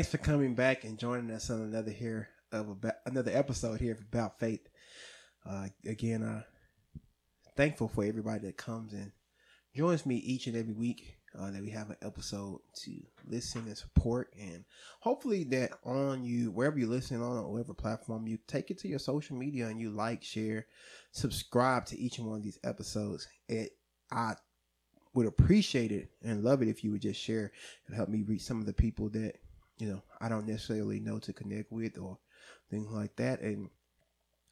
Thanks for coming back and joining us on another here of about, another episode here about faith. Uh, again, uh, thankful for everybody that comes and joins me each and every week. Uh, that we have an episode to listen and support, and hopefully that on you wherever you're listening on or whatever platform you take it to your social media and you like, share, subscribe to each and one of these episodes. It I would appreciate it and love it if you would just share and help me reach some of the people that you know I don't necessarily know to connect with or things like that. And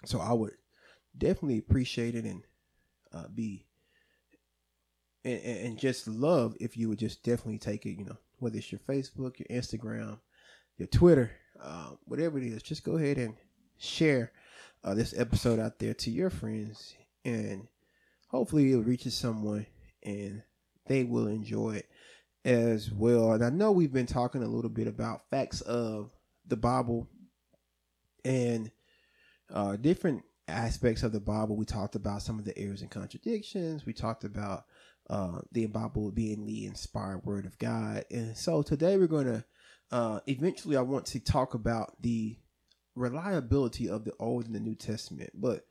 so I would definitely appreciate it and uh, be and, and just love if you would just definitely take it. You know, whether it's your Facebook, your Instagram, your Twitter, uh, whatever it is, just go ahead and share uh, this episode out there to your friends, and hopefully it reaches someone and they will enjoy it as well. And I know we've been talking a little bit about facts of the Bible and uh, different aspects of the Bible. We talked about some of the errors and contradictions. We talked about uh, the Bible being the inspired Word of God. And so today we're going to, uh, eventually, I want to talk about the reliability of the Old and the New Testament. But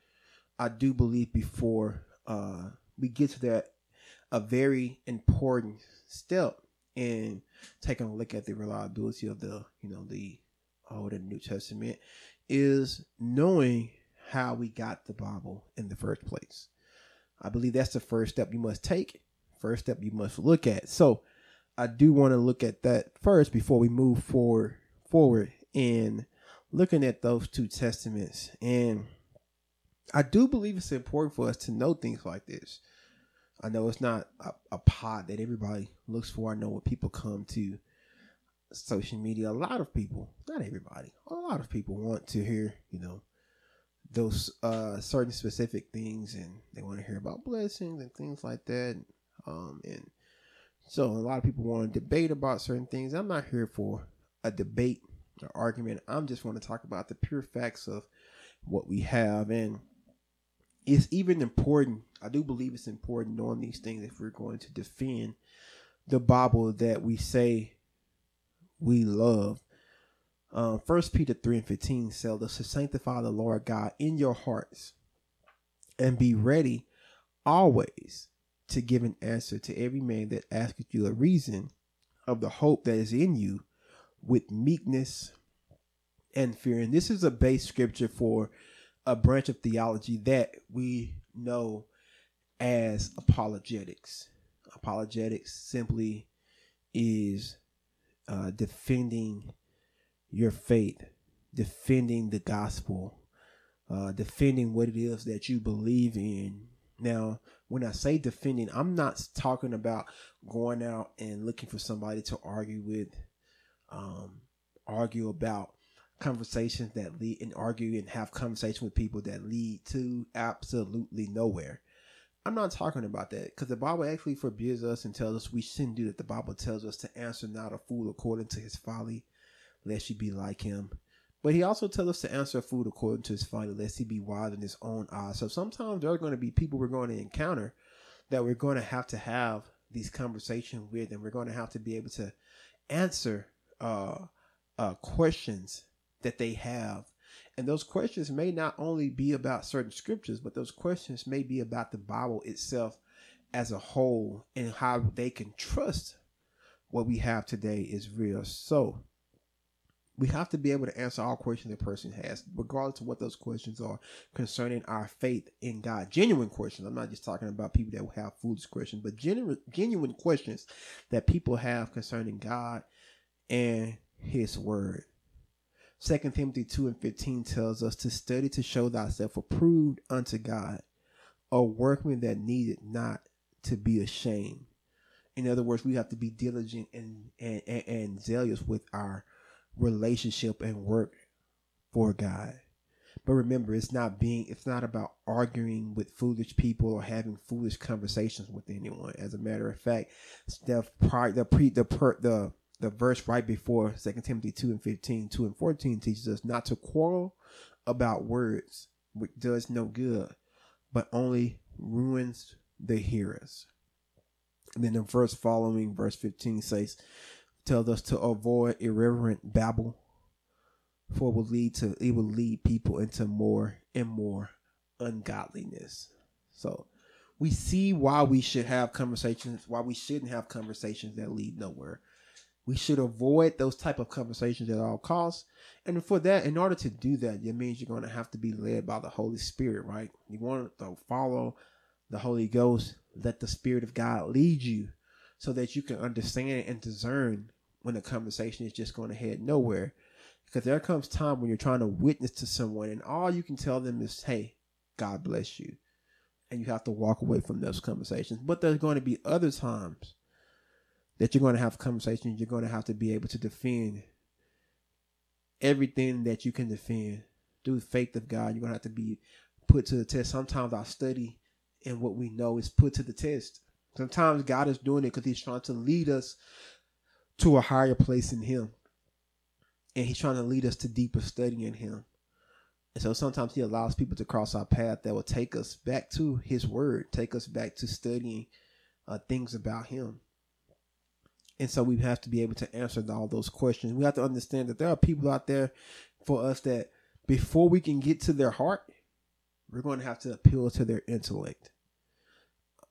I do believe before uh, we get to that, a very important step in taking a look at the reliability of the, you know, the Old and New Testament is knowing how we got the Bible in the first place. I believe that's the first step you must take, first step you must look at. So I do want to look at that first before we move forward forward in looking at those two testaments. And I do believe it's important for us to know things like this. I know it's not a, a pod that everybody looks for. I know when people come to social media, a lot of people, not everybody, a lot of people want to hear, you know, those uh certain specific things and they want to hear about blessings and things like that. Um and so a lot of people want to debate about certain things. I'm not here for a debate or argument. I'm just want to talk about the pure facts of what we have and it's even important. I do believe it's important knowing these things if we're going to defend the Bible that we say we love. Uh, First Peter three and fifteen us to sanctify the Lord God in your hearts, and be ready always to give an answer to every man that asketh you a reason of the hope that is in you, with meekness and fear. And this is a base scripture for a branch of theology that we know as apologetics. Apologetics simply is uh, defending your faith, defending the gospel, uh, defending what it is that you believe in. Now, when I say defending, I'm not talking about going out and looking for somebody to argue with, um, argue about conversations that lead and argue and have conversation with people that lead to absolutely nowhere. I'm not talking about that because the Bible actually forbids us and tells us we shouldn't do that. The Bible tells us to answer not a fool according to his folly, lest you be like him. But he also tells us to answer a fool according to his folly, lest he be wise in his own eyes. So sometimes there are going to be people we're going to encounter that we're going to have to have these conversations with, and we're going to have to be able to answer uh, uh, questions that they have. And those questions may not only be about certain scriptures, but those questions may be about the Bible itself as a whole and how they can trust what we have today is real. So we have to be able to answer all questions a person has, regardless of what those questions are concerning our faith in God. Genuine questions. I'm not just talking about people that have foolish questions, but genuine questions that people have concerning God and His Word. Second Timothy 2 and 15 tells us to study to show thyself approved unto God, a workman that needed not to be ashamed. In other words, we have to be diligent and, and, and, and zealous with our relationship and work for God. But remember, it's not being, it's not about arguing with foolish people or having foolish conversations with anyone. As a matter of fact, the the pre, the per, the the verse right before Second Timothy 2 and 15, 2 and 14 teaches us not to quarrel about words, which does no good, but only ruins the hearers. And then the verse following, verse 15 says, tells us to avoid irreverent babble, for it will lead to it will lead people into more and more ungodliness. So we see why we should have conversations, why we shouldn't have conversations that lead nowhere. We should avoid those type of conversations at all costs. And for that, in order to do that, it means you're going to have to be led by the Holy Spirit, right? You want to follow the Holy Ghost, let the Spirit of God lead you so that you can understand and discern when the conversation is just going to head nowhere. Because there comes time when you're trying to witness to someone and all you can tell them is, hey, God bless you. And you have to walk away from those conversations. But there's going to be other times that you're going to have conversations. You're going to have to be able to defend everything that you can defend through the faith of God. You're going to have to be put to the test. Sometimes our study and what we know is put to the test. Sometimes God is doing it because He's trying to lead us to a higher place in Him. And He's trying to lead us to deeper study in Him. And so sometimes He allows people to cross our path that will take us back to His Word, take us back to studying uh, things about Him. And so we have to be able to answer all those questions. We have to understand that there are people out there for us that before we can get to their heart, we're going to have to appeal to their intellect.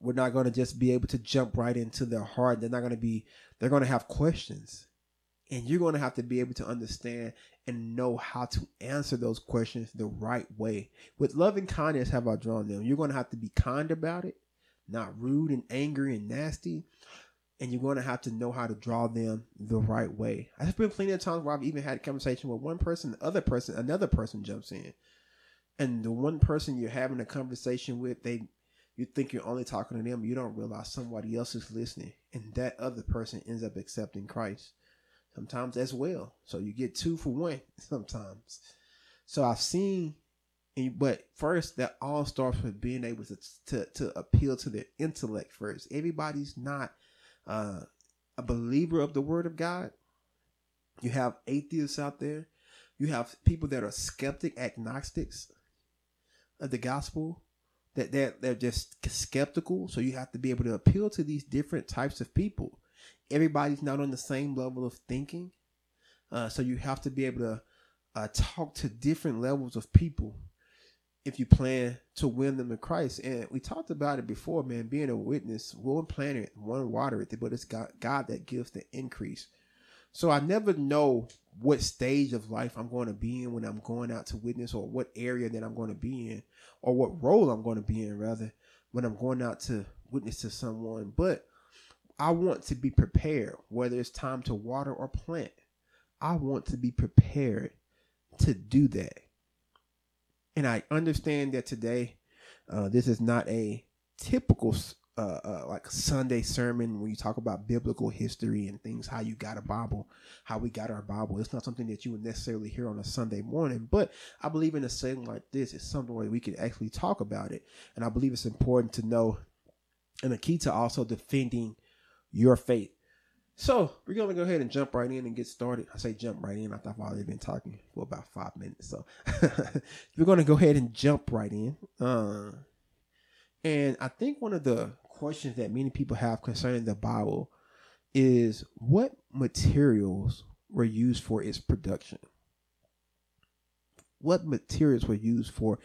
We're not going to just be able to jump right into their heart. They're not going to be, they're going to have questions. And you're going to have to be able to understand and know how to answer those questions the right way. With love and kindness have I drawn them. You're going to have to be kind about it, not rude and angry and nasty and you're going to have to know how to draw them the right way. I've been plenty of times where I've even had a conversation with one person, the other person, another person jumps in, and the one person you're having a conversation with, they you think you're only talking to them, you don't realize somebody else is listening, and that other person ends up accepting Christ. Sometimes as well, so you get two for one. Sometimes, so I've seen but first, that all starts with being able to, to to appeal to their intellect first. Everybody's not uh, a believer of the word of God. You have atheists out there. You have people that are skeptic, agnostics of the gospel. That they're, they're just skeptical. So you have to be able to appeal to these different types of people. Everybody's not on the same level of thinking. Uh, so you have to be able to uh, talk to different levels of people if you plan to win them to Christ. And we talked about it before, man, being a witness, one plant it, one water it, but it's God, God that gives the increase. So I never know what stage of life I'm going to be in when I'm going out to witness or what area that I'm going to be in or what role I'm going to be in rather when I'm going out to witness to someone. But I want to be prepared, whether it's time to water or plant. I want to be prepared to do that and I understand that today, uh, this is not a typical uh, uh, like Sunday sermon when you talk about biblical history and things, how you got a Bible, how we got our Bible. It's not something that you would necessarily hear on a Sunday morning, but I believe in a setting like this, it's something where we can actually talk about it. And I believe it's important to know and the key to also defending your faith. So we're gonna go ahead and jump right in and get started. I say jump right in. I thought I've already been talking for about five minutes, so we're gonna go ahead and jump right in. Uh, and I think one of the questions that many people have concerning the Bible is what materials were used for its production. What materials were used for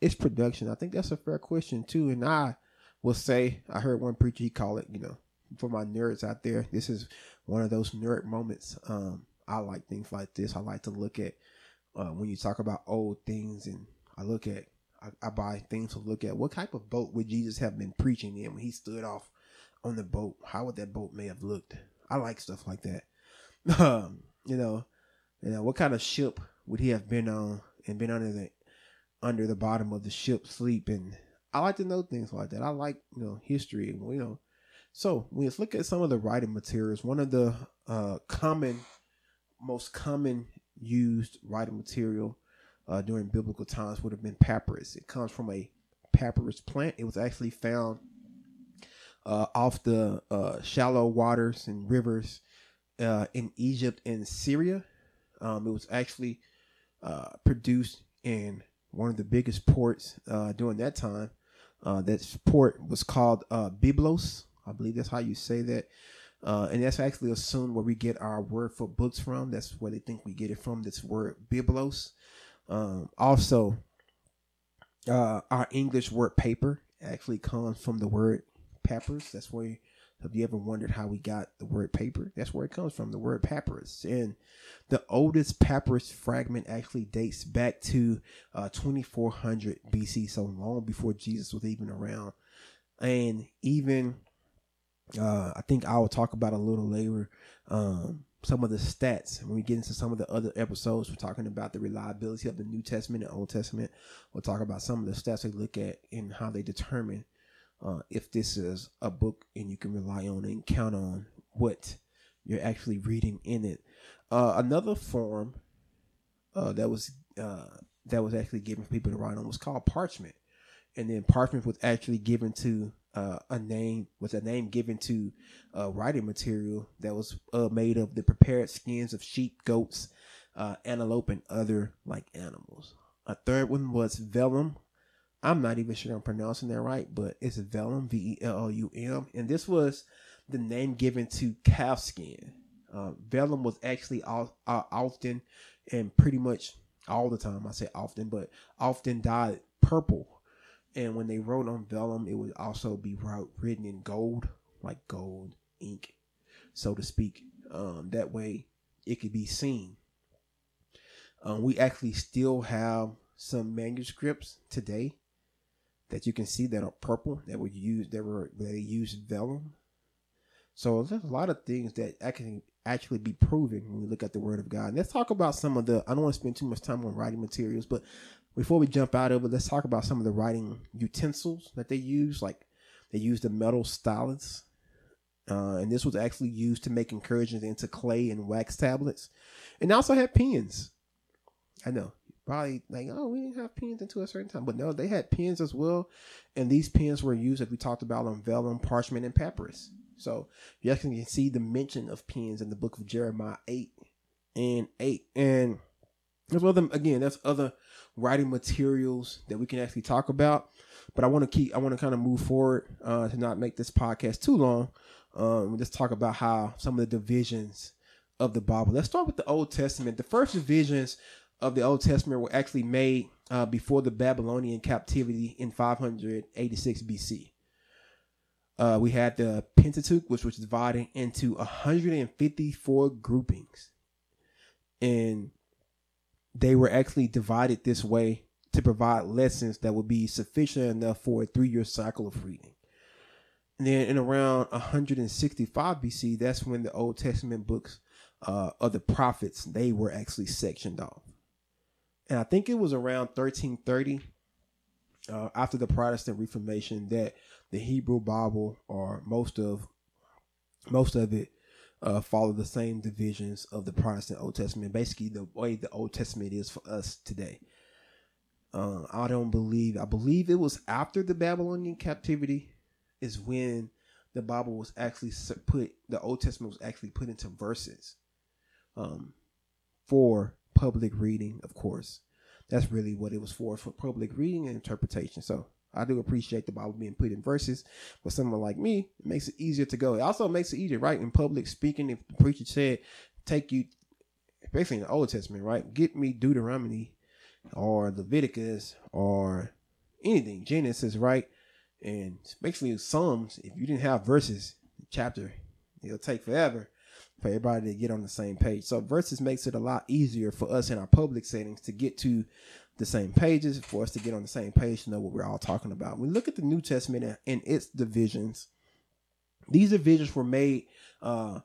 its production? I think that's a fair question too. And I will say, I heard one preacher he call it, you know, for my nerds out there, this is one of those nerd moments. Um, I like things like this. I like to look at uh, when you talk about old things, and I look at I, I, buy things to look at. What type of boat would Jesus have been preaching in when he stood off on the boat? How would that boat may have looked? I like stuff like that. Um, you know, you know, what kind of ship would he have been on and been under the under the bottom of the ship sleeping? I like to know things like that. I like you know history and you know so let's look at some of the writing materials. One of the uh, common, most common used writing material uh, during biblical times would have been papyrus. It comes from a papyrus plant. It was actually found uh, off the uh, shallow waters and rivers uh, in Egypt and Syria. Um, it was actually uh, produced in one of the biggest ports during that time. that port was called Byblos I believe that's how you say that. Uh, and that's actually assumed where we get our word for books from. That's where they think we get it from. This word biblos. Um, also, uh, our English word paper actually comes from the word papyrus. That's where, have you ever wondered how we got the word paper? That's where it comes from, the word papyrus. And the oldest papyrus fragment actually dates back to uh, 2400 BC, so long before Jesus was even around. And even, uh, I think I will talk about a little later. Um, some of the stats when we get into some of the other episodes. We're talking about the reliability of the new testament and old testament. We'll talk about some of the stats they look at and how they determine uh, if this is a book and you can rely on and count on what you're actually reading in it. Uh, another form uh, that was uh, that was actually given for people to write on was called parchment. And then parchment was actually given to uh, a name was a name given to uh, writing material that was uh, made of the prepared skins of sheep, goats, uh, antelope, and other like animals. A third one was vellum. I'm not even sure I'm pronouncing that right, but it's vellum, V E L L U M, and this was the name given to calf skin. Uh, vellum was actually all, uh, often and pretty much all the time. I say often, but often dyed purple and when they wrote on vellum, it would also be wrote, written in gold, like gold ink, so to speak. Um, that way it could be seen. Um, we actually still have some manuscripts today that you can see that are purple that were used that were they used vellum. So there's a lot of things that can actually be proven when we look at the Word of God. And let's talk about some of the. I don't want to spend too much time on writing materials, but before we jump out of it, let's talk about some of the writing utensils that they use. Like they used the metal stylus, uh, and this was actually used to make incursions into clay and wax tablets, and also had pens. I know probably like oh we didn't have pens until a certain time, but no, they had pens as well, and these pens were used as we talked about on vellum, parchment, and papyrus. So you actually can see the mention of pens in the book of Jeremiah eight and eight, and there's other again there's other writing materials that we can actually talk about. But I want to keep, I want to kind of move forward uh, to not make this podcast too long. Um, just talk about how some of the divisions of the Bible. Let's start with the Old Testament. The first divisions of the Old Testament were actually made uh, before the Babylonian captivity in 586 BC. Uh, we had the Pentateuch, which was divided into 154 groupings. And they were actually divided this way to provide lessons that would be sufficient enough for a three year cycle of reading. And then in around 165 BC, that's when the Old Testament books uh, of the prophets they were actually sectioned off. And I think it was around 1330, uh, after the Protestant Reformation, that the Hebrew Bible or most of most of it uh, follow the same divisions of the Protestant Old Testament. Basically, the way the Old Testament is for us today. Uh, I don't believe. I believe it was after the Babylonian captivity is when the Bible was actually put. The Old Testament was actually put into verses, um, for public reading. Of course, that's really what it was for for public reading and interpretation. So I do appreciate the Bible being put in verses. For someone like me, it makes it easier to go. It also makes it easier, right? In public speaking, if the preacher said, take you, basically in the Old Testament, right? Get me Deuteronomy or Leviticus or anything, Genesis, right? And basically Psalms, if you didn't have verses, chapter, it'll take forever for everybody to get on the same page. So verses makes it a lot easier for us in our public settings to get to the same pages for us to get on the same page to know what we're all talking about. We look at the New Testament and, its divisions, these divisions were made uh,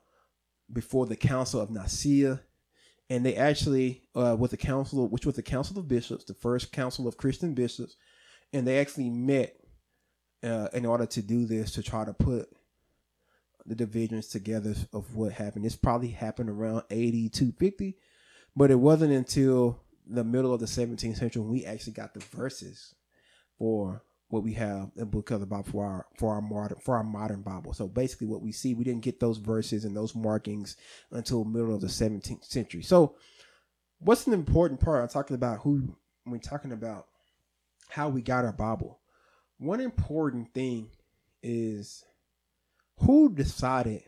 before the Council of Nicaea, and they actually uh, with the council, which was the Council of Bishops, the first council of Christian bishops, and they actually met uh, in order to do this to try to put the divisions together of what happened. This probably happened around 80 to 50, but it wasn't until the middle of the 17th century when we actually got the verses for what we have in book of the Bible for our for our modern for our modern Bible. So basically, what we see, we didn't get those verses and those markings until middle of the 17th century. So, what's an important part? I'm talking about who when we're talking about how we got our Bible. One important thing is who decided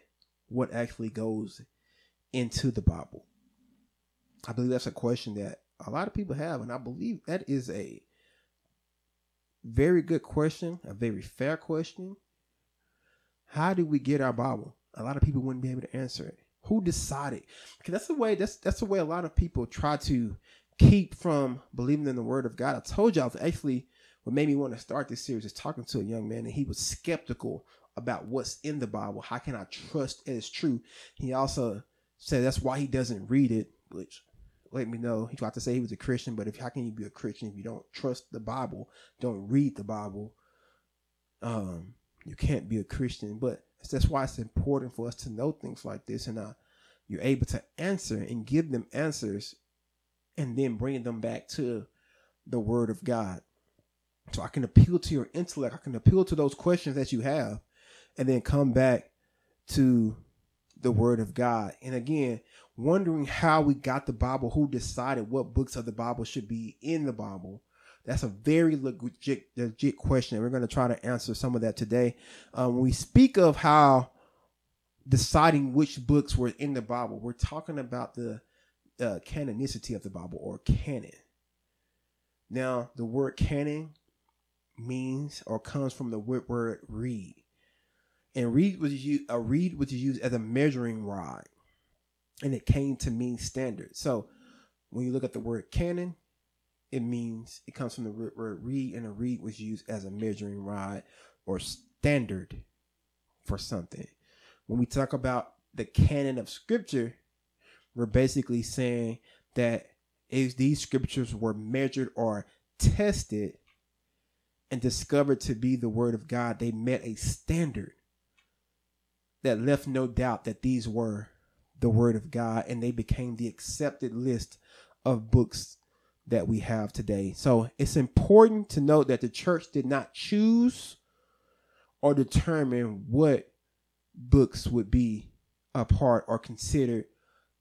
what actually goes into the Bible? I believe that's a question that a lot of people have, and I believe that is a very good question, a very fair question. How do we get our Bible? A lot of people wouldn't be able to answer it. Who decided? Because that's the way that's that's the way a lot of people try to keep from believing in the word of God. I told y'all actually what made me want to start this series is talking to a young man and he was skeptical about what's in the Bible. How can I trust it is true? He also said that's why he doesn't read it, which let me know. He tried to say he was a Christian, but if how can you be a Christian if you don't trust the Bible, don't read the Bible? Um, you can't be a Christian. But that's why it's important for us to know things like this, and uh, you're able to answer and give them answers, and then bring them back to the Word of God. So I can appeal to your intellect. I can appeal to those questions that you have, and then come back to the Word of God. And again, wondering how we got the Bible, who decided what books of the Bible should be in the Bible. That's a very legit, legit question. We're going to try to answer some of that today. Um, we speak of how deciding which books were in the Bible, we're talking about the uh, canonicity of the Bible or canon. Now, the word canon means or comes from the word reed. And reed was used, a uh, reed was used as a measuring rod and it came to mean standard. So when you look at the word canon, it means it comes from the word reed, and a reed was used as a measuring rod or standard for something. When we talk about the canon of scripture, we're basically saying that if these scriptures were measured or tested and discovered to be the word of God, they met a standard that left no doubt that these were the Word of God, and they became the accepted list of books that we have today. So it's important to note that the church did not choose or determine what books would be a part or considered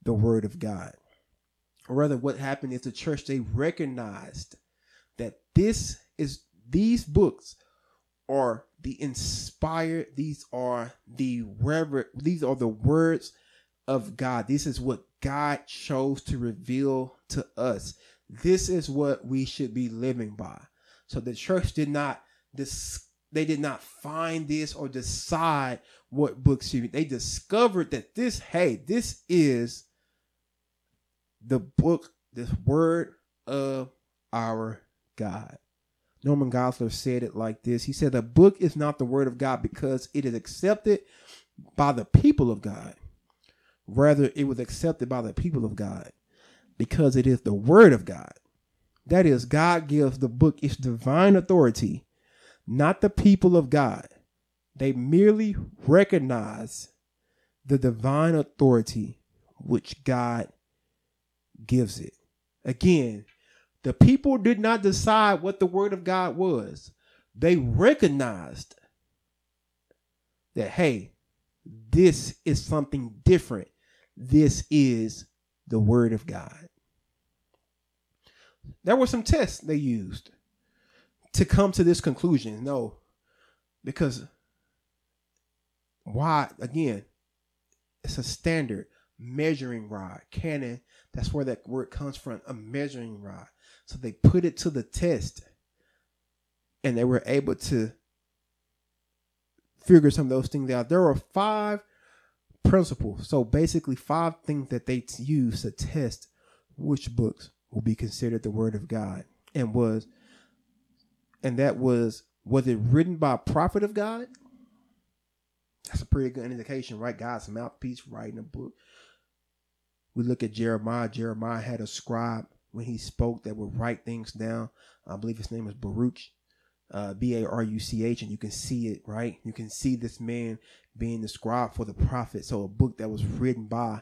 the Word of God. Or rather, what happened is the church they recognized that this is these books are the inspired, these are the reverent, these are the words of God. This is what God chose to reveal to us. This is what we should be living by. So the church did not dis- they did not find this or decide what books should be. They discovered that this, hey, this is the book, this word of our God. Norman Geisler said it like this. He said, The book is not the word of God because it is accepted by the people of God Rather, it was accepted by the people of God because it is the word of God. That is, God gives the book its divine authority, not the people of God. They merely recognize the divine authority which God gives it. Again, the people did not decide what the word of God was. They recognized that, hey, this is something different this is the word of God. There were some tests they used to come to this conclusion. No, because why? Again, it's a standard measuring rod. Canon, that's where that word comes from, a measuring rod. So they put it to the test and they were able to figure some of those things out. There were five principles. So basically, five things that they use to test which books will be considered the Word of God, and was, and that was was it written by a prophet of God? That's a pretty good indication, right? God's mouthpiece writing a book. We look at Jeremiah. Jeremiah had a scribe when he spoke that would write things down. I believe his name is Baruch uh, B A R U C H, and you can see it, right? You can see this man being the scribe for the prophet. So a book that was written by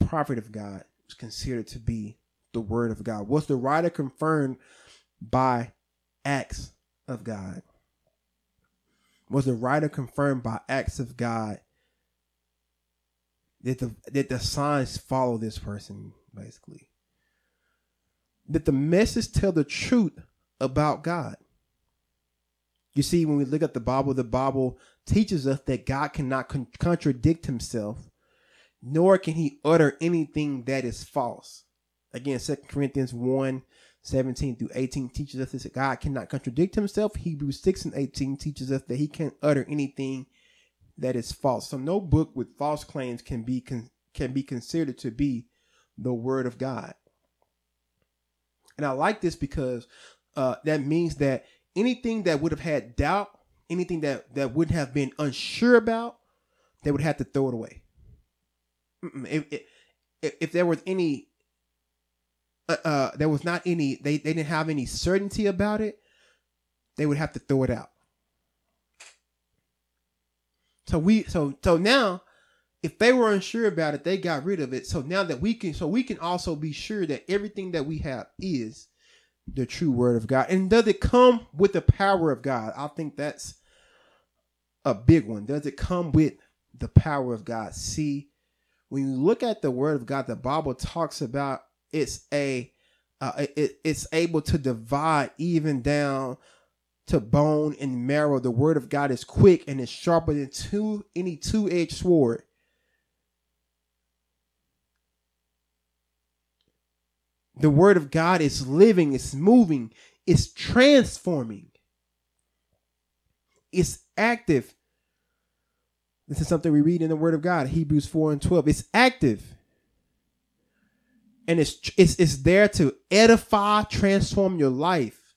a prophet of God is considered to be the word of God. Was the writer confirmed by acts of God? Was the writer confirmed by acts of God? Did the did the signs follow this person, basically? Did the message tell the truth about God? You see, when we look at the Bible, the Bible teaches us that God cannot con- contradict himself, nor can he utter anything that is false. Again, 2 Corinthians 1 17 through 18 teaches us that God cannot contradict himself. Hebrews 6 and 18 teaches us that he can't utter anything that is false. So no book with false claims can be con- can be considered to be the word of God. And I like this because uh, that means that anything that would have had doubt, anything that that would have been unsure about, they would have to throw it away. If, if, if there was any, uh, uh, there was not any, they, they didn't have any certainty about it, they would have to throw it out. So we, so so now, if they were unsure about it, they got rid of it. So now that we can, so we can also be sure that everything that we have is the true word of God. And does it come with the power of God? I think that's a big one. Does it come with the power of God? See, when you look at the word of God, the Bible talks about it's a uh, it, it's able to divide even down to bone and marrow. The word of God is quick and is sharper than two any two-edged sword. The word of God is living, it's moving, it's transforming. It's active. This is something we read in the word of God, Hebrews 4 and 12. It's active. And it's it's it's there to edify, transform your life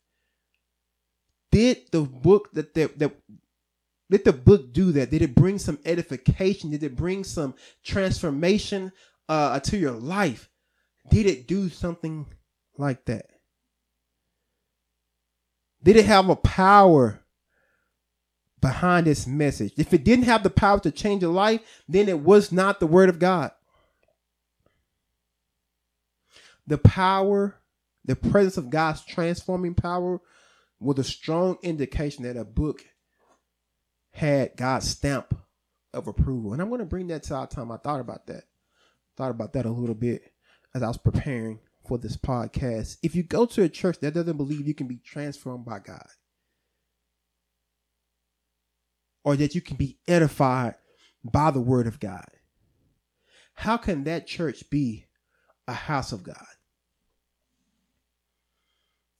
did the book that that, that did the book do that? Did it bring some edification? Did it bring some transformation uh, to your life? Did it do something like that? Did it have a power behind its message? If it didn't have the power to change a life, then it was not the word of God. The power, the presence of God's transforming power was a strong indication that a book had God's stamp of approval. And I'm going to bring that to our time. I thought about that. Thought about that a little bit as I was preparing for this podcast. If you go to a church that doesn't believe you can be transformed by God, or that you can be edified by the word of God, how can that church be a house of God?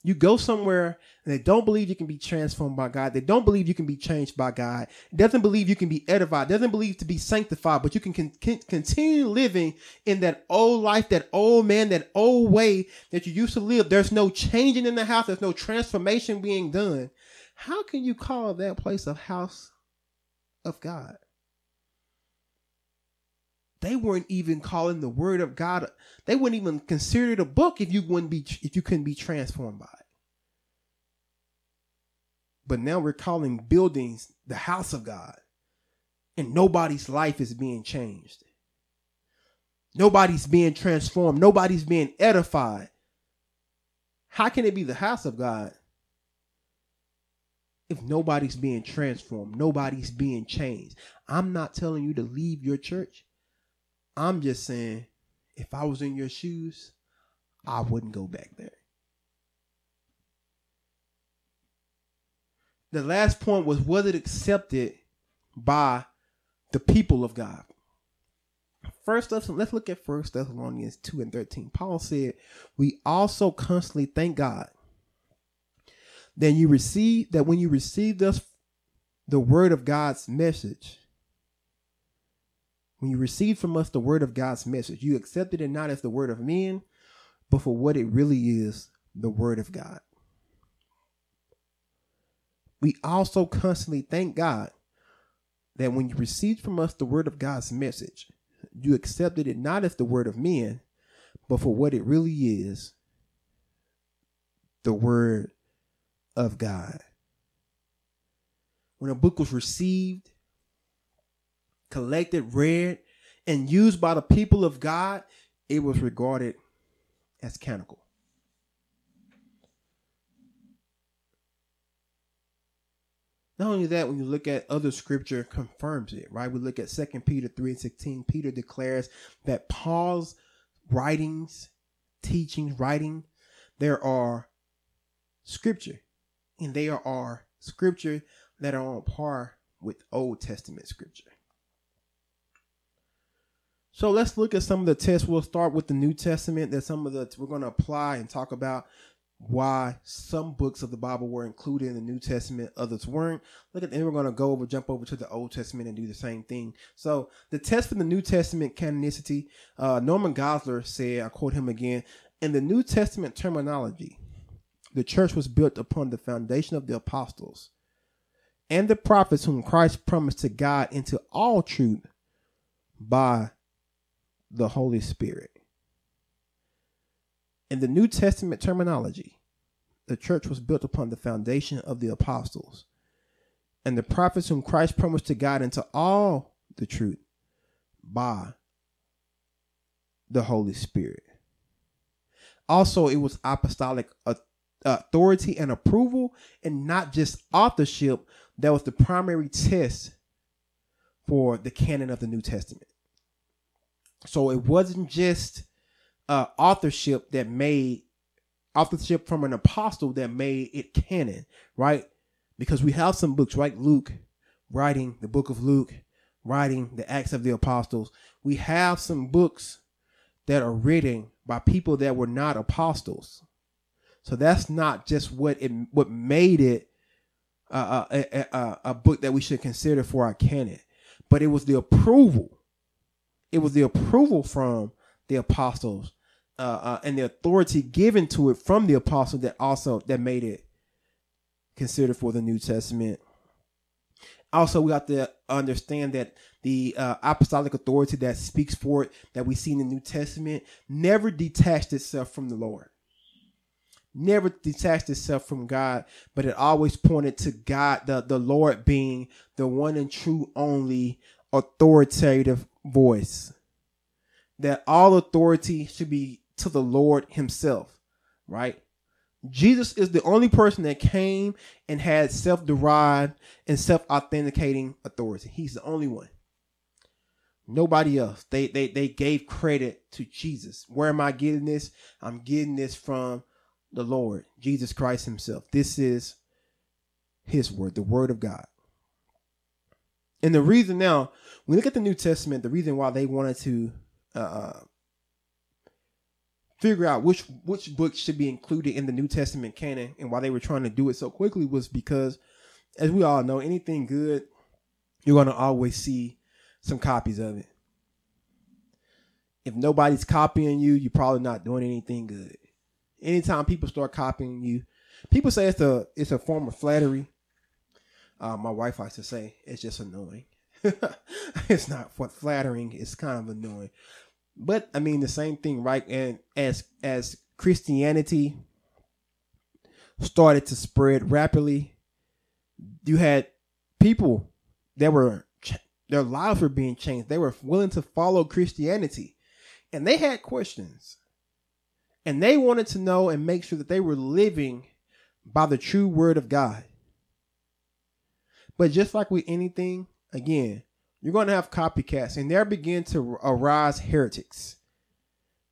You go somewhere and they don't believe you can be transformed by God. They don't believe you can be changed by God. Doesn't believe you can be edified. Doesn't believe to be sanctified, but you can, can continue living in that old life, that old man, that old way that you used to live. There's no changing in the house. There's no transformation being done. How can you call that place a house of God? They weren't even calling the word of God. They wouldn't even consider it a book if you wouldn't be if you couldn't be transformed by it. But now we're calling buildings the house of God. And nobody's life is being changed. Nobody's being transformed. Nobody's being edified. How can it be the house of God if nobody's being transformed? Nobody's being changed. I'm not telling you to leave your church. I'm just saying, if I was in your shoes, I wouldn't go back there. The last point was was it accepted by the people of God? First, let's, let's look at First Thessalonians 2 and 13. Paul said, We also constantly thank God that you receive that when you received us the word of God's message, when you received from us the word of God's message, you accepted it not as the word of men, but for what it really is the word of God. We also constantly thank God that when you received from us the word of God's message, you accepted it not as the word of men, but for what it really is the word of God. When a book was received, collected, read, and used by the people of God, it was regarded as canonical. Not only that, when you look at other scripture, confirms it, right? We look at 2 Peter 3 and 16. Peter declares that Paul's writings, teachings, writing, there are scripture and they are scripture that are on par with Old Testament scripture. So let's look at some of the tests. We'll start with the New Testament. That some of the we're going to apply and talk about why some books of the Bible were included in the New Testament, others weren't. Look at then we're going to go over, jump over to the Old Testament and do the same thing. So the test for the New Testament canonicity, uh, Norman Geisler said, I quote him again, in the New Testament terminology, the church was built upon the foundation of the apostles and the prophets whom Christ promised to guide into all truth by the Holy Spirit. In the New Testament terminology, the church was built upon the foundation of the apostles and the prophets whom Christ promised to guide into all the truth by the Holy Spirit. Also, it was apostolic uh, authority and approval and not just authorship that was the primary test for the canon of the New Testament. So it wasn't just uh, authorship that made authorship from an apostle that made it canon, right? Because we have some books, right? Luke writing the book of Luke, writing the Acts of the Apostles. We have some books that are written by people that were not apostles. So that's not just what it what made it uh, a, a, a book that we should consider for our canon, but it was the approval. It was the approval from the apostles uh, uh, and the authority given to it from the apostle that also that made it considered for the New Testament. Also, we have to understand that the uh, apostolic authority that speaks for it that we see in the New Testament never detached itself from the Lord. Never detached itself from God, but it always pointed to God, the, the Lord being the one and true only authoritative voice. That all authority should be to the Lord Himself, right? Jesus is the only person that came and had self derived and self authenticating authority. He's the only one. Nobody else. They, they they gave credit to Jesus. Where am I getting this? I'm getting this from the Lord, Jesus Christ Himself. This is His word, the word of God. And the reason now, when we look at the New Testament, the reason why they wanted to uh, figure out which which books should be included in the New Testament canon and why they were trying to do it so quickly was because, as we all know, anything good, you're gonna always see some copies of it. If nobody's copying you, you're probably not doing anything good. Anytime people start copying you, people say it's a it's a form of flattery. Uh, my wife likes to say it's just annoying. it's not what flattering. It's kind of annoying. But I mean the same thing, right? And as as Christianity started to spread rapidly, you had people that were their lives were being changed. They were willing to follow Christianity, and they had questions, and they wanted to know and make sure that they were living by the true word of God. But just like with anything, again, you're going to have copycats, and there begin to arise heretics.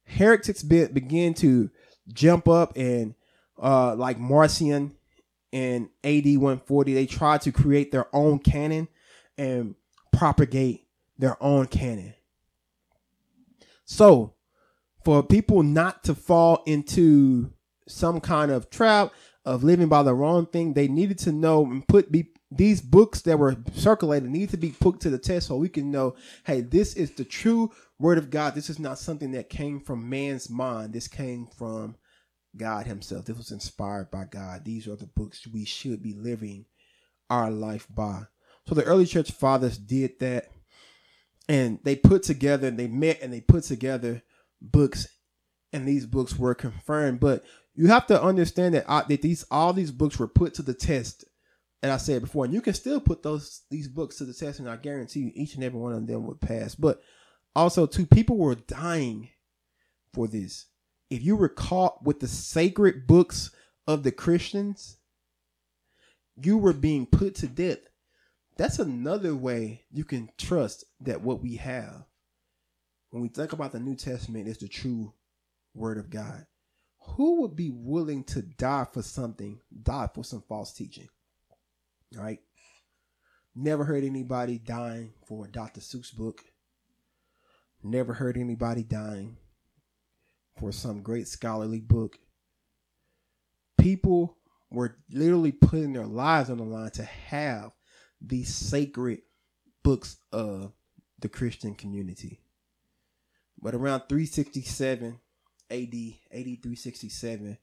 Heretics be, begin to jump up and, uh, like Marcion in AD 140, they try to create their own canon and propagate their own canon. So, for people not to fall into some kind of trap of living by the wrong thing, they needed to know and put be these books that were circulated need to be put to the test so we can know, hey, this is the true word of God. This is not something that came from man's mind. This came from God Himself. This was inspired by God. These are the books we should be living our life by. So the early church fathers did that. And they put together, and they met and they put together books, and these books were confirmed. But you have to understand that, uh, that these all these books were put to the test and I said before, and you can still put those these books to the test, and I guarantee you, each and every one of them would pass. But also, too, people were dying for this. If you were caught with the sacred books of the Christians, you were being put to death. That's another way you can trust that what we have, when we think about the New Testament, is the true Word of God. Who would be willing to die for something, die for some false teaching? Right? Never heard anybody dying for a Dr. Seuss book. Never heard anybody dying for some great scholarly book. People were literally putting their lives on the line to have these sacred books of the Christian community. But around 367 AD, AD 367,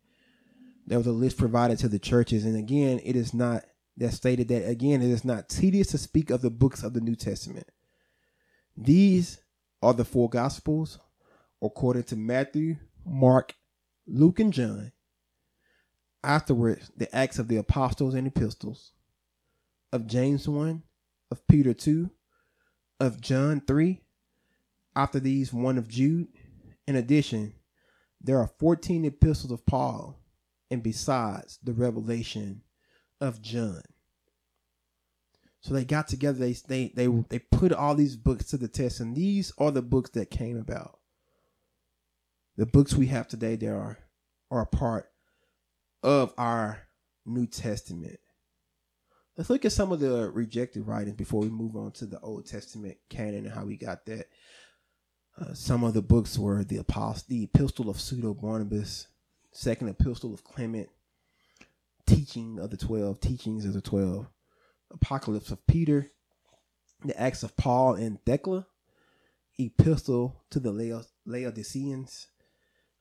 there was a list provided to the churches. And again, it is not that stated that again, it is not tedious to speak of the books of the New Testament. These are the four gospels according to Matthew, Mark, Luke, and John. Afterwards, the Acts of the Apostles and Epistles, of James 1, of Peter 2, of John 3, after these, one of Jude. In addition, there are 14 epistles of Paul, and besides the revelation of John. So they got together. They they they they put all these books to the test, and these are the books that came about. The books we have today, they are are a part of our New Testament. Let's look at some of the rejected writings before we move on to the Old Testament canon and how we got that. Uh, some of the books were the Apostle, the Epistle of Pseudo Barnabas, Second Epistle of Clement, Teaching of the Twelve, Teachings of the Twelve, Apocalypse of Peter, the Acts of Paul and Thecla, Epistle to the Laodiceans.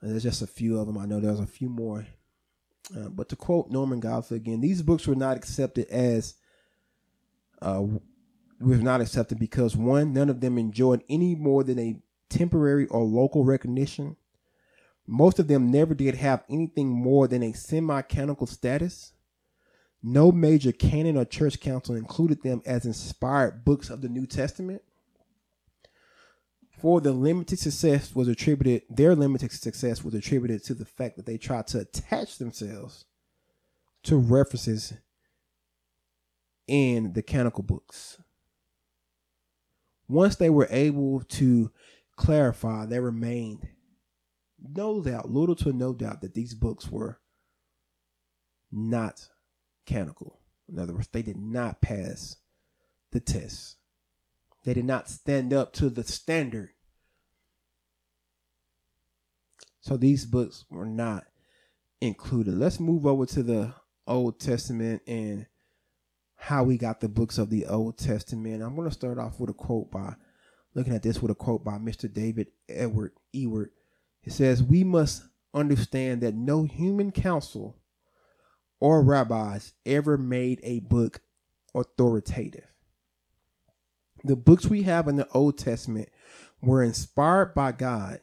And there's just a few of them. I know there's a few more. Uh, but to quote Norman Geisler again, these books were not accepted as uh, were not accepted because one, none of them enjoyed any more than a temporary or local recognition. Most of them never did have anything more than a semi-canonical status. No major canon or church council included them as inspired books of the New Testament. For the limited success was attributed, their limited success was attributed to the fact that they tried to attach themselves to references in the canonical books. Once they were able to clarify, they remained no doubt, little to no doubt, that these books were not canonical. In other words, they did not pass the test. They did not stand up to the standard. So these books were not included. Let's move over to the Old Testament and how we got the books of the Old Testament. I'm going to start off with a quote by looking at this with a quote by Mr. David Edward Ewert. It says, We must understand that no human council or rabbis ever made a book authoritative. The books we have in the Old Testament were inspired by God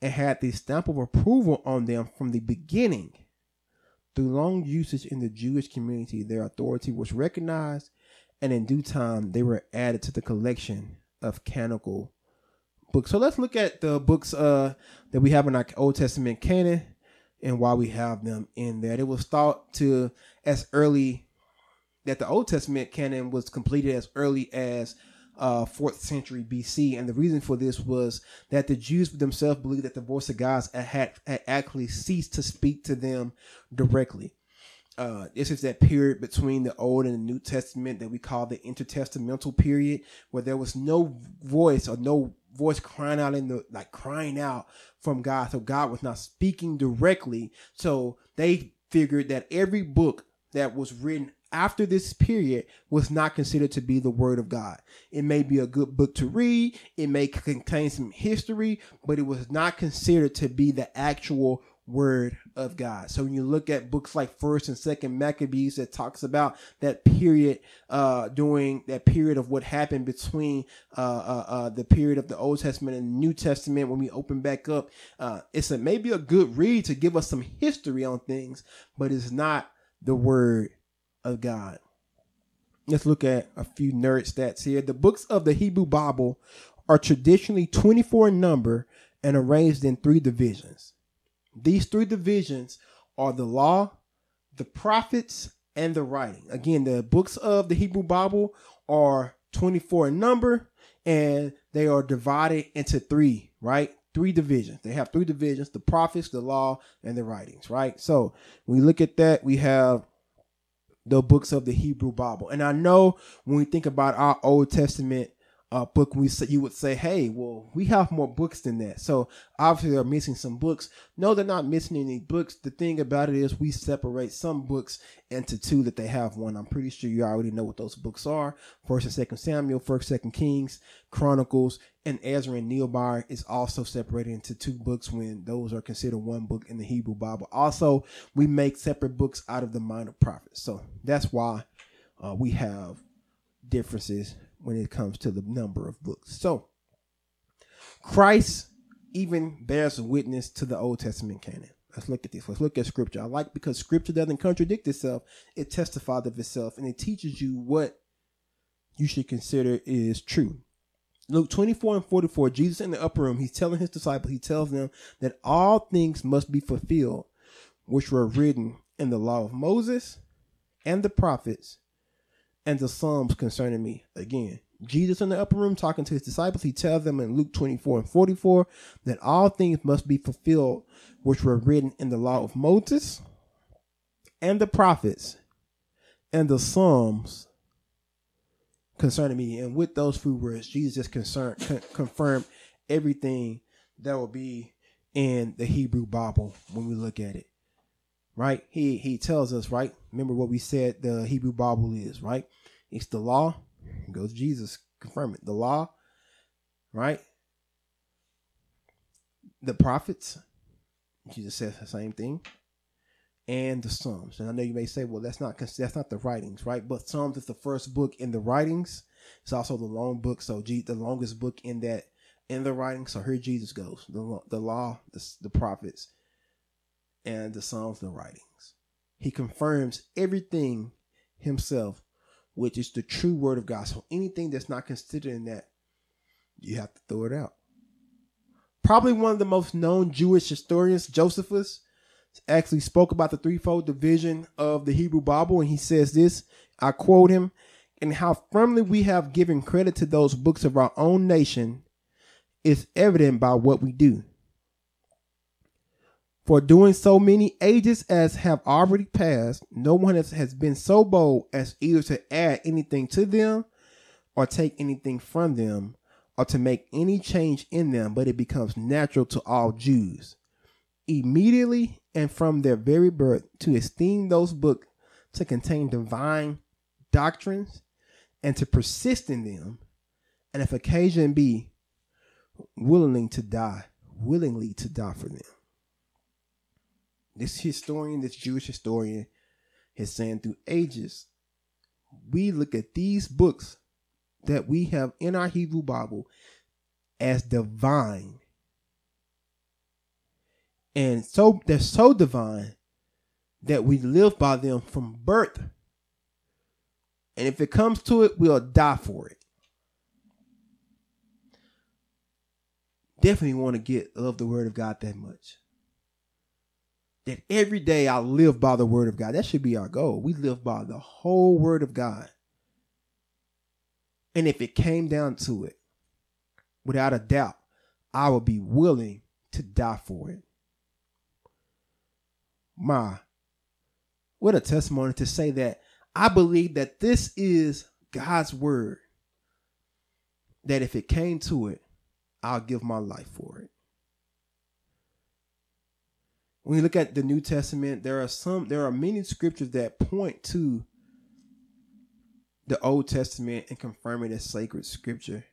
and had the stamp of approval on them from the beginning. Through long usage in the Jewish community, their authority was recognized, and in due time, they were added to the collection of canonical books. So let's look at the books uh, that we have in our Old Testament canon and why we have them in there. It was thought to as early that the Old Testament canon was completed as early as uh, fourth century BC, and the reason for this was that the Jews themselves believed that the voice of God had, had actually ceased to speak to them directly. Uh, this is that period between the Old and the New Testament that we call the intertestamental period, where there was no voice or no voice crying out in the like crying out from God. So God was not speaking directly. So they figured that every book that was written after this period was not considered to be the word of God. It may be a good book to read, it may contain some history, but it was not considered to be the actual word of God. So when you look at books like First and Second Maccabees that talks about that period, uh, during that period of what happened between uh, uh, uh, the period of the Old Testament and New Testament, when we open back up, uh, it's a maybe a good read to give us some history on things, but it's not the word of God. Let's look at a few nerd stats here. The books of the Hebrew Bible are traditionally 24 in number and arranged in three divisions. These three divisions are the law, the prophets, and the writing. Again, the books of the Hebrew Bible are 24 in number and they are divided into three, right? Three divisions. They have three divisions the prophets, the law, and the writings, right? So when we look at that, we have the books of the Hebrew Bible. And I know when we think about our Old Testament uh, book, we say, you would say, hey, well, we have more books than that. So obviously they're missing some books. No, they're not missing any books. The thing about it is we separate some books into two that they have one. I'm pretty sure you already know what those books are. First and Second Samuel, First, Second Kings, Chronicles, and Ezra and Nehemiah is also separated into two books when those are considered one book in the Hebrew Bible. Also, we make separate books out of the minor prophets. So that's why uh, we have differences when it comes to the number of books. So Christ even bears witness to the Old Testament canon. Let's look at this. Let's look at scripture. I like because scripture doesn't contradict itself. It testifies of itself and it teaches you what you should consider is true. Luke 24 and 44, Jesus in the upper room, he's telling his disciples, he tells them that all things must be fulfilled, which were written in the law of Moses and the prophets and the Psalms concerning me. Again, Jesus in the upper room talking to his disciples, he tells them in Luke 24 and 44 that all things must be fulfilled which were written in the law of Moses and the prophets and the Psalms concerning me. And with those few words, Jesus concerned, con- confirmed everything that will be in the Hebrew Bible when we look at it. Right? He he tells us, right? Remember what we said the Hebrew Bible is, right? It's the law. goes Jesus, confirm it. The law, right? The prophets, Jesus says the same thing, and the Psalms. And I know you may say, well, that's not that's not the writings, right? But Psalms is the first book in the writings. It's also the long book, so the longest book in that in the writings. So here Jesus goes: the the law, the, the prophets, and the Psalms, the writings. He confirms everything himself which is the true word of God. So anything that's not considered in that, you have to throw it out. Probably one of the most known Jewish historians, Josephus, actually spoke about the threefold division of the Hebrew Bible, and he says this. I quote him, and how firmly we have given credit to those books of our own nation is evident by what we do. For doing so many ages as have already passed, no one has, has been so bold as either to add anything to them or take anything from them or to make any change in them, but it becomes natural to all Jews immediately and from their very birth to esteem those books to contain divine doctrines and to persist in them, and if occasion be, willingly to die, willingly to die for them. This historian, this Jewish historian, is saying through ages, we look at these books that we have in our Hebrew Bible as divine. And so they're so divine that we live by them from birth. And if it comes to it, we'll die for it. Definitely want to get love the word of God that much that every day I live by the word of God. That should be our goal. We live by the whole word of God. And if it came down to it, without a doubt, I would be willing to die for it. My, what a testimony to say that I believe that this is God's word. That if it came to it, I'll give my life for it when you look at the New Testament, there are some there are many scriptures that point to the Old Testament and confirm it as sacred scripture.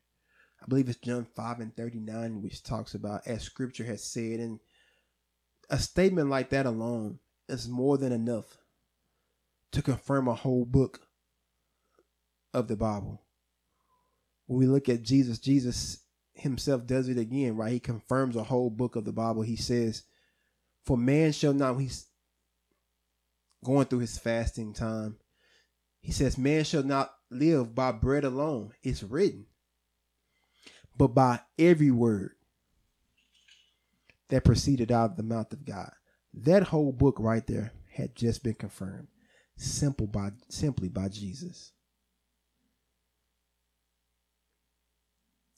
I believe it's John 5 and 39, which talks about as scripture has said. And a statement like that alone is more than enough to confirm a whole book of the Bible. When we look at Jesus, Jesus himself does it again, right? He confirms a whole book of the Bible. He says, for man shall not, he's going through his fasting time. He says, Man shall not live by bread alone. It's written, but by every word that proceeded out of the mouth of God. That whole book right there had just been confirmed simple by simply by Jesus.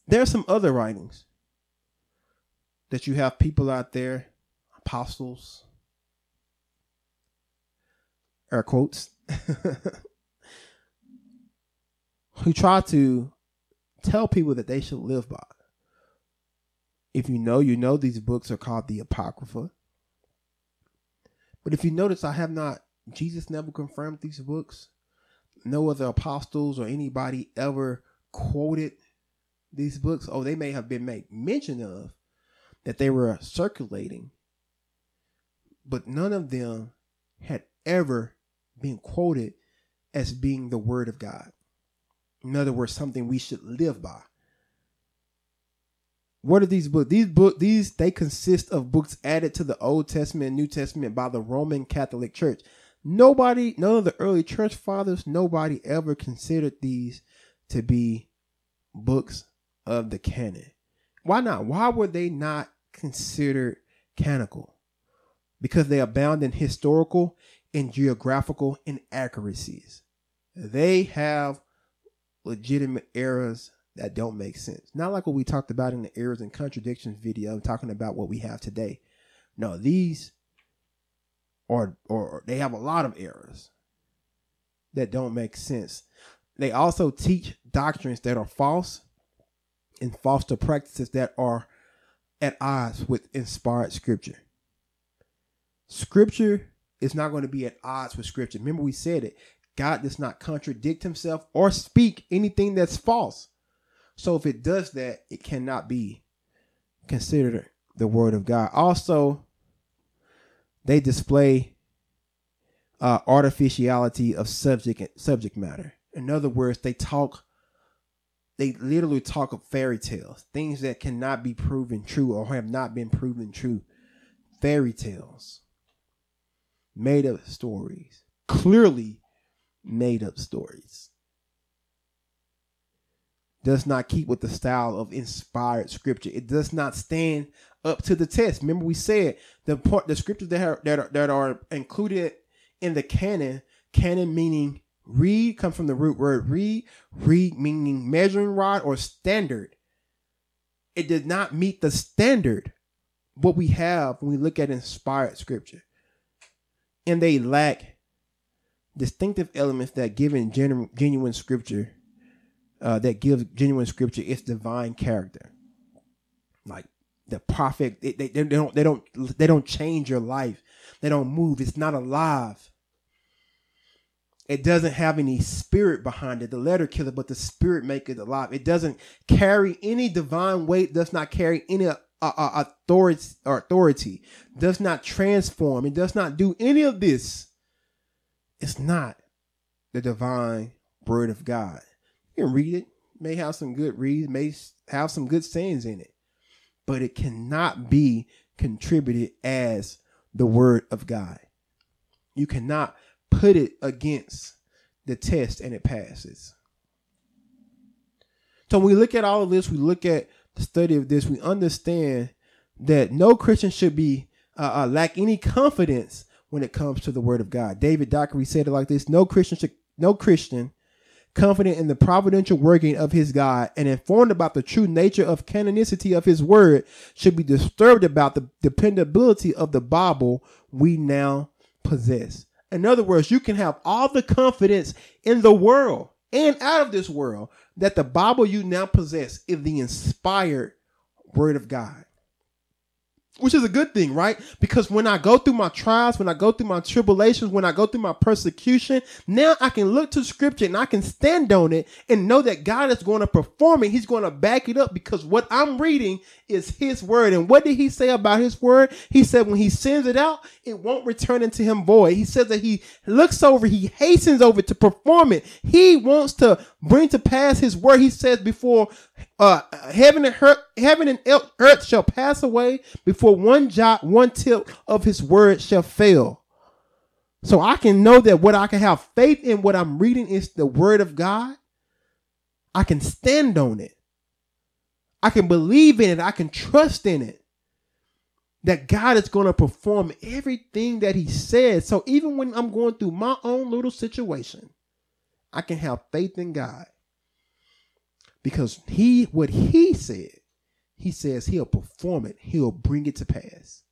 There are some other writings that you have people out there apostles, air quotes, who try to tell people that they should live by. If you know, you know these books are called the Apocrypha. But if you notice, I have not, Jesus never confirmed these books. No other apostles or anybody ever quoted these books. Oh, they may have been made mention of that they were circulating, but none of them had ever been quoted as being the word of God. In other words, something we should live by. What are these books? These book these they consist of books added to the Old Testament and New Testament by the Roman Catholic Church. Nobody, none of the early church fathers, nobody ever considered these to be books of the canon. Why not? Why were they not considered canonical? Because they abound in historical and geographical inaccuracies. They have legitimate errors that don't make sense. Not like what we talked about in the errors and contradictions video, talking about what we have today. No, these are or they have a lot of errors that don't make sense. They also teach doctrines that are false and foster practices that are at odds with inspired scripture. Scripture is not going to be at odds with scripture. Remember, we said it. God does not contradict himself or speak anything that's false. So if it does that, it cannot be considered the word of God. Also, they display uh, artificiality of subject subject matter. In other words, they talk, they literally talk of fairy tales, things that cannot be proven true or have not been proven true. Fairy tales, made up stories, clearly made up stories. Does not keep with the style of inspired scripture. It does not stand up to the test. Remember, we said the part, the scriptures that are, that are that are included in the canon. Canon meaning reed comes from the root word reed. Reed meaning measuring rod or standard. It did not meet the standard what we have when we look at inspired scripture, and they lack distinctive elements that give genu- genuine scripture, uh, that gives genuine scripture its divine character. Like the prophet, they, they, they don't they don't they don't change your life. They don't move. It's not alive. It doesn't have any spirit behind it. The letter killer, but the spirit make it alive. It doesn't carry any divine weight. Does not carry any uh, authority or authority. Does not transform. It does not do any of this it's not the divine word of God. You can read it, may have some good reads, may have some good sayings in it, but it cannot be contributed as the word of God. You cannot put it against the test and it passes. So when we look at all of this, we look at the study of this, we understand that no Christian should be uh, uh, lack any confidence when it comes to the word of God. David Dockery said it like this: No Christian should, no Christian confident in the providential working of his God and informed about the true nature of canonicity of his word should be disturbed about the dependability of the Bible we now possess. In other words, you can have all the confidence in the world and out of this world that the Bible you now possess is the inspired word of God which is a good thing, right? Because when I go through my trials, when I go through my tribulations, when I go through my persecution, now I can look to scripture and I can stand on it and know that God is going to perform it. He's going to back it up because what I'm reading is his word. And what did he say about his word? He said when he sends it out, it won't return into him void. He says that he looks over, he hastens over to perform it. He wants to bring to pass his word. He says before uh, heaven and earth, heaven and earth shall pass away before one jot, one tip of his word shall fail. So I can know that what I can have faith in what I'm reading is the word of God. I can stand on it. I can believe in it. I can trust in it. That God is going to perform everything that He says. So even when I'm going through my own little situation, I can have faith in God because he what he said he says he'll perform it he'll bring it to pass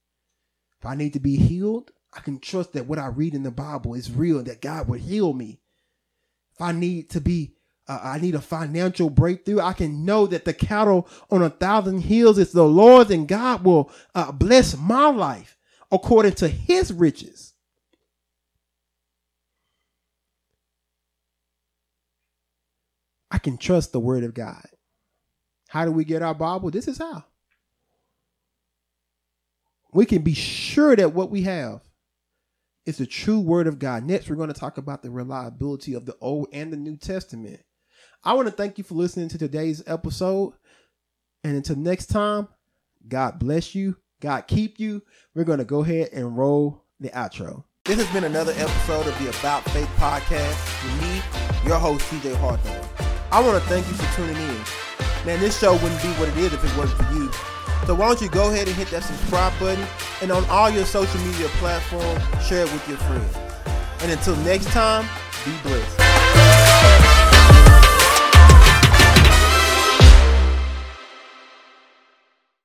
if i need to be healed I can trust that what I read in the Bible is real and that God will heal me. If I need to be, uh, I need a financial breakthrough, I can know that the cattle on a thousand hills is the Lord's and God will uh, bless my life according to his riches. Can trust the word of God. How do we get our Bible? This is how. We can be sure that what we have is the true word of God. Next, we're going to talk about the reliability of the Old and the New Testament. I want to thank you for listening to today's episode. And until next time, God bless you. God keep you. We're going to go ahead and roll the outro. This has been another episode of the About Faith podcast with me, your host, TJ Hawthorne. I want to thank you for tuning in. Man, this show wouldn't be what it is if it wasn't for you. So why don't you go ahead and hit that subscribe button and on all your social media platforms, share it with your friends. And until next time, be blessed.